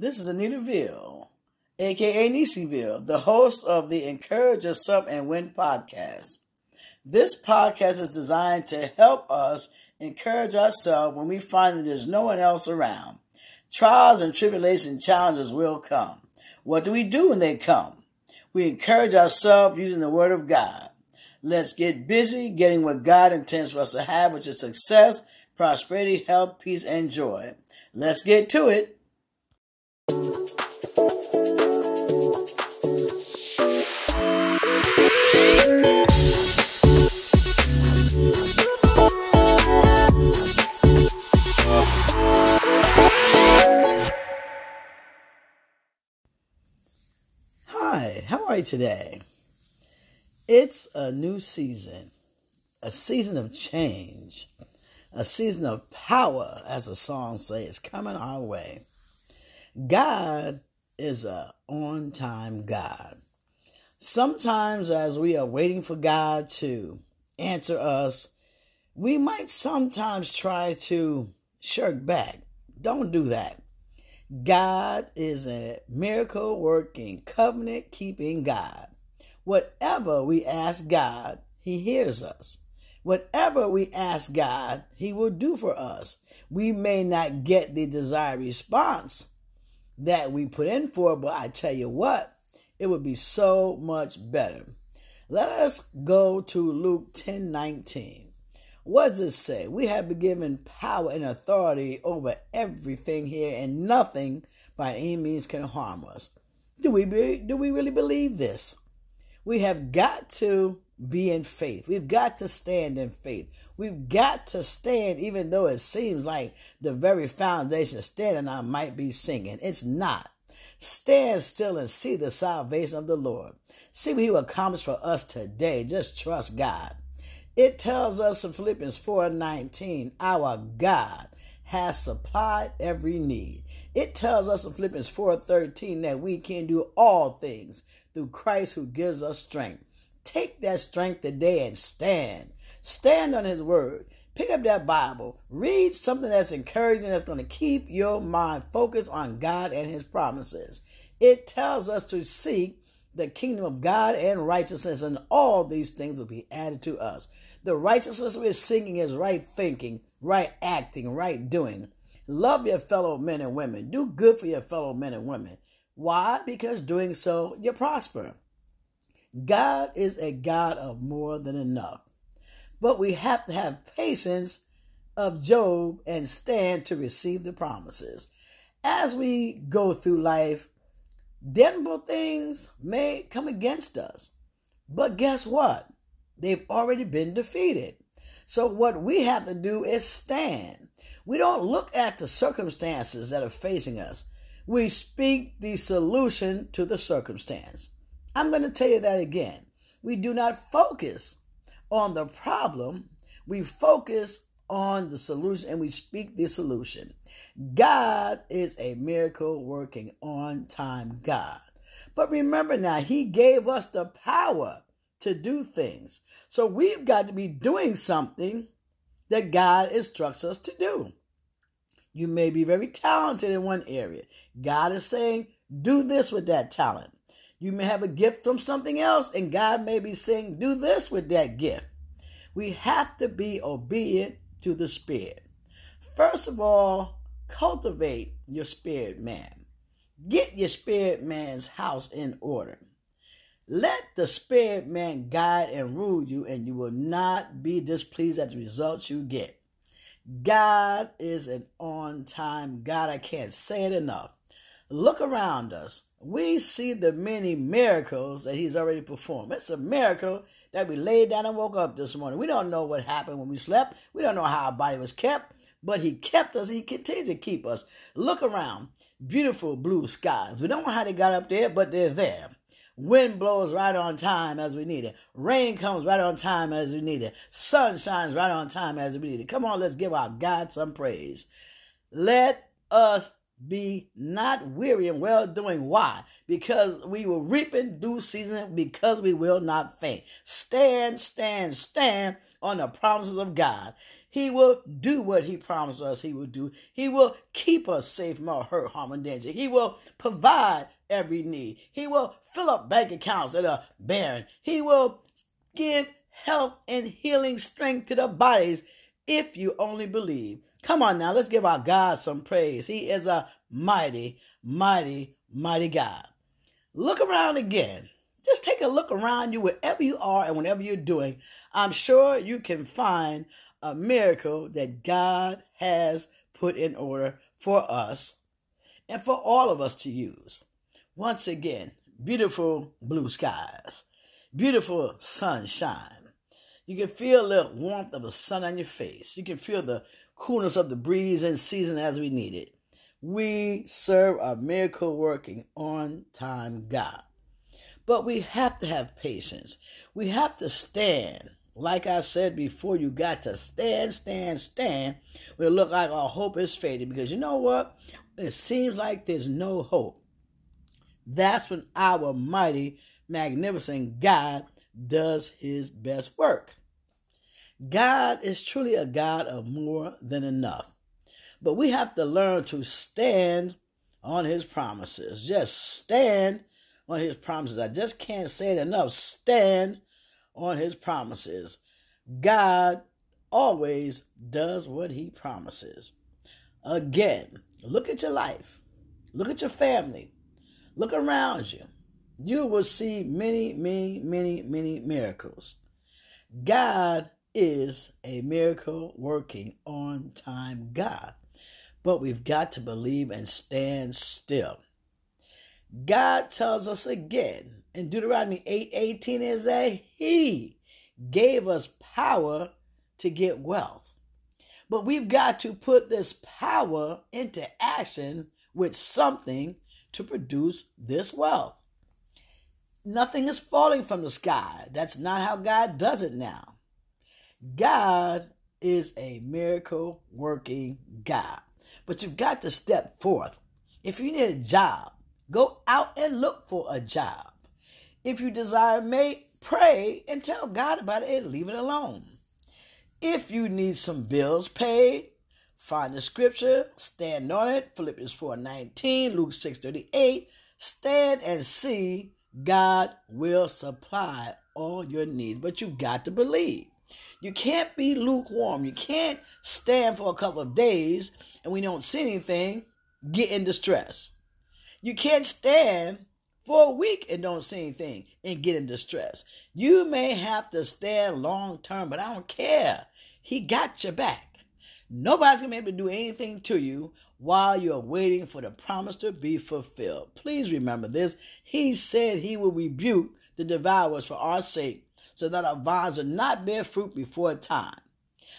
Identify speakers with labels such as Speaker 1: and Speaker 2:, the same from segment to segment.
Speaker 1: This is Anita Veal, aka Nisiville, the host of the Encourage Yourself and Win podcast. This podcast is designed to help us encourage ourselves when we find that there's no one else around. Trials and tribulation challenges will come. What do we do when they come? We encourage ourselves using the Word of God. Let's get busy getting what God intends for us to have, which is success, prosperity, health, peace, and joy. Let's get to it. Hi, how are you today? It's a new season, a season of change, a season of power, as the song says, coming our way. God is a on time God. Sometimes, as we are waiting for God to answer us, we might sometimes try to shirk back. Don't do that. God is a miracle working, covenant keeping God. Whatever we ask God, He hears us. Whatever we ask God, He will do for us. We may not get the desired response that we put in for, but I tell you what, it would be so much better. Let us go to Luke 10 19. What does it say? We have been given power and authority over everything here, and nothing by any means can harm us. Do we be, do we really believe this? We have got to be in faith. We've got to stand in faith. We've got to stand, even though it seems like the very foundation standing on might be sinking. It's not. Stand still and see the salvation of the Lord. See what He will accomplish for us today. Just trust God. It tells us in Philippians 4 19, our God has supplied every need. It tells us in Philippians 4:13 that we can do all things through Christ who gives us strength. Take that strength today and stand. Stand on His word. Pick up that Bible. Read something that's encouraging, that's going to keep your mind focused on God and His promises. It tells us to seek the kingdom of God and righteousness, and all these things will be added to us. The righteousness we're seeking is right thinking, right acting, right doing. Love your fellow men and women. Do good for your fellow men and women. Why? Because doing so, you prosper. God is a God of more than enough. But we have to have patience of Job and stand to receive the promises. As we go through life, Denver things may come against us. But guess what? They've already been defeated. So what we have to do is stand. We don't look at the circumstances that are facing us. We speak the solution to the circumstance. I'm going to tell you that again. We do not focus on the problem. We focus on the solution and we speak the solution. God is a miracle working on time God. But remember now, He gave us the power to do things. So we've got to be doing something that God instructs us to do. You may be very talented in one area. God is saying, do this with that talent. You may have a gift from something else, and God may be saying, do this with that gift. We have to be obedient to the Spirit. First of all, cultivate your spirit man. Get your spirit man's house in order. Let the spirit man guide and rule you, and you will not be displeased at the results you get. God is an on time God. I can't say it enough. Look around us. We see the many miracles that He's already performed. It's a miracle that we laid down and woke up this morning. We don't know what happened when we slept. We don't know how our body was kept, but He kept us. He continues to keep us. Look around. Beautiful blue skies. We don't know how they got up there, but they're there. Wind blows right on time as we need it. Rain comes right on time as we need it. Sun shines right on time as we need it. Come on, let's give our God some praise. Let us be not weary in well doing. Why? Because we will reap in due season, because we will not faint. Stand, stand, stand on the promises of God. He will do what he promised us he will do. He will keep us safe from all hurt, harm, and danger. He will provide every need. He will fill up bank accounts that are barren. He will give health and healing strength to the bodies if you only believe. Come on now, let's give our God some praise. He is a mighty, mighty, mighty God. Look around again. Just take a look around you wherever you are and whatever you're doing. I'm sure you can find a miracle that God has put in order for us and for all of us to use. Once again, beautiful blue skies, beautiful sunshine. You can feel the warmth of the sun on your face. You can feel the coolness of the breeze in season as we need it. We serve a miracle working on time God. But we have to have patience. We have to stand. Like I said before, you got to stand, stand, stand when it look like our hope is fading. Because you know what? It seems like there's no hope. That's when our mighty, magnificent God does his best work. God is truly a God of more than enough. But we have to learn to stand on his promises. Just stand on his promises. I just can't say it enough. Stand on his promises. God always does what he promises. Again, look at your life. Look at your family. Look around you. You will see many, many, many, many miracles. God is a miracle working on time God. But we've got to believe and stand still. God tells us again in Deuteronomy 8 18 is that He gave us power to get wealth. But we've got to put this power into action with something to produce this wealth. Nothing is falling from the sky. That's not how God does it now. God is a miracle working God. But you've got to step forth. If you need a job, go out and look for a job. If you desire may pray and tell God about it and leave it alone. If you need some bills paid, find the scripture, stand on it, Philippians 4:19, Luke 6:38, stand and see God will supply all your needs, but you've got to believe. You can't be lukewarm. You can't stand for a couple of days and we don't see anything, get in distress. You can't stand for a week and don't see anything and get in distress. You may have to stand long term, but I don't care. He got your back. Nobody's going to be able to do anything to you while you're waiting for the promise to be fulfilled. Please remember this. He said he will rebuke the devourers for our sake so that our vines will not bear fruit before time.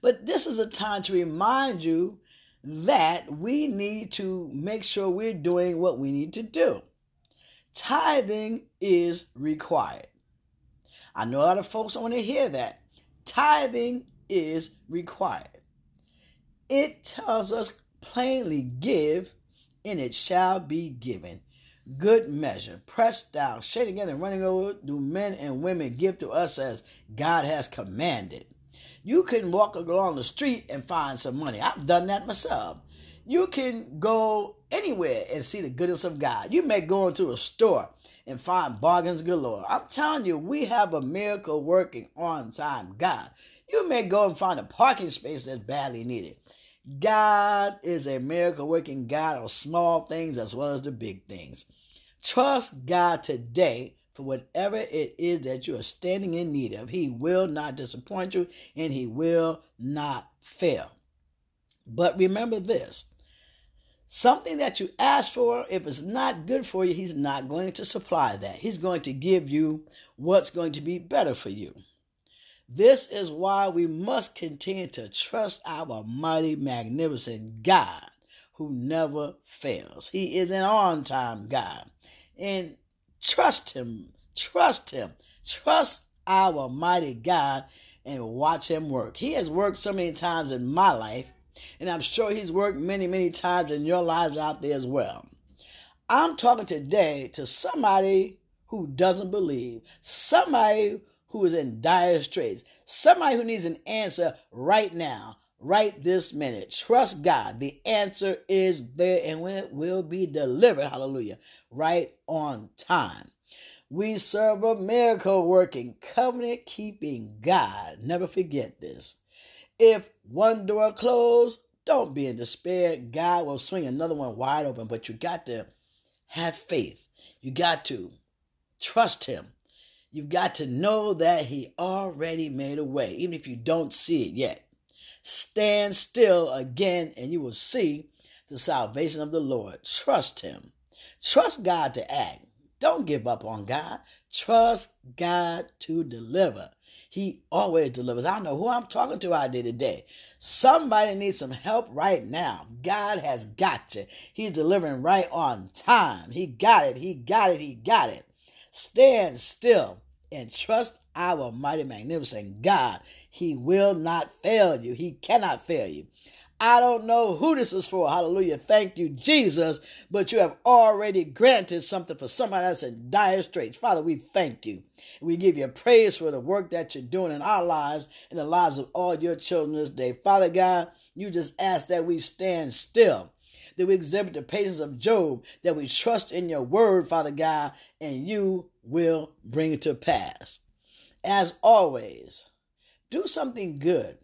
Speaker 1: But this is a time to remind you that we need to make sure we're doing what we need to do. Tithing is required. I know a lot of folks don't want to hear that. Tithing is required. It tells us plainly, give, and it shall be given good measure, pressed down, shaking together, and running over, do men and women give to us as God has commanded. You can walk along the street and find some money. I've done that myself. You can go anywhere and see the goodness of God. You may go into a store and find bargains galore. I'm telling you, we have a miracle working on time God. You may go and find a parking space that's badly needed. God is a miracle working God of small things as well as the big things. Trust God today for whatever it is that you are standing in need of. He will not disappoint you and He will not fail. But remember this something that you ask for, if it's not good for you, He's not going to supply that. He's going to give you what's going to be better for you. This is why we must continue to trust our mighty, magnificent God who never fails. He is an on time God. And trust Him, trust Him, trust our mighty God and watch Him work. He has worked so many times in my life, and I'm sure He's worked many, many times in your lives out there as well. I'm talking today to somebody who doesn't believe, somebody who is in dire straits, somebody who needs an answer right now, right this minute. Trust God. The answer is there and it will be delivered. Hallelujah. Right on time. We serve a miracle working, covenant keeping God. Never forget this. If one door closed, don't be in despair. God will swing another one wide open, but you got to have faith. You got to trust Him. You've got to know that He already made a way, even if you don't see it yet. Stand still again, and you will see the salvation of the Lord. Trust Him. Trust God to act. Don't give up on God. Trust God to deliver. He always delivers. I know who I'm talking to out there today. Somebody needs some help right now. God has got you. He's delivering right on time. He got it. He got it. He got it. Stand still and trust our mighty, magnificent God. He will not fail you. He cannot fail you. I don't know who this is for. Hallelujah. Thank you, Jesus. But you have already granted something for somebody that's in dire straits. Father, we thank you. We give you praise for the work that you're doing in our lives and the lives of all your children this day. Father God, you just ask that we stand still that we exhibit the patience of Job, that we trust in your word, Father God, and you will bring it to pass. As always, do something good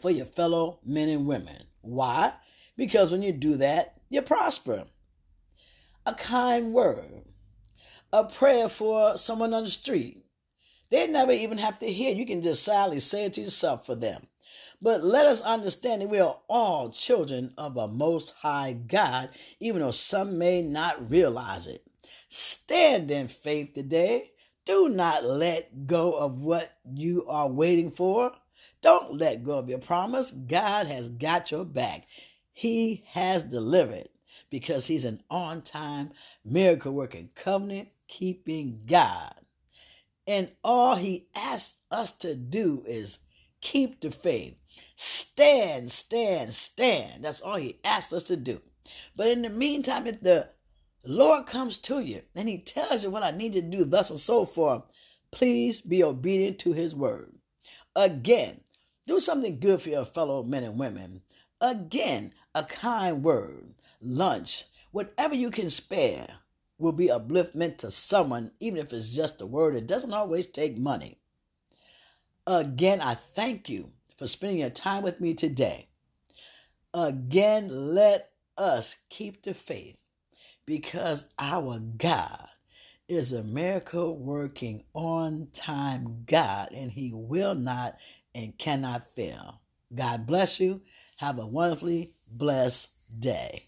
Speaker 1: for your fellow men and women. Why? Because when you do that, you prosper. A kind word, a prayer for someone on the street. They never even have to hear. You can just silently say it to yourself for them. But let us understand that we are all children of a most high God, even though some may not realize it. Stand in faith today. Do not let go of what you are waiting for. Don't let go of your promise. God has got your back. He has delivered because He's an on time, miracle working, covenant keeping God. And all He asks us to do is keep the faith. Stand, stand, stand. That's all He asks us to do. But in the meantime, if the Lord comes to you and He tells you what I need you to do, thus and so forth, please be obedient to His word. Again, do something good for your fellow men and women. Again, a kind word, lunch, whatever you can spare will be upliftment to someone, even if it's just a word. It doesn't always take money. Again, I thank you for spending your time with me today. Again, let us keep the faith because our God is a miracle working on time God, and He will not and cannot fail. God bless you. Have a wonderfully blessed day.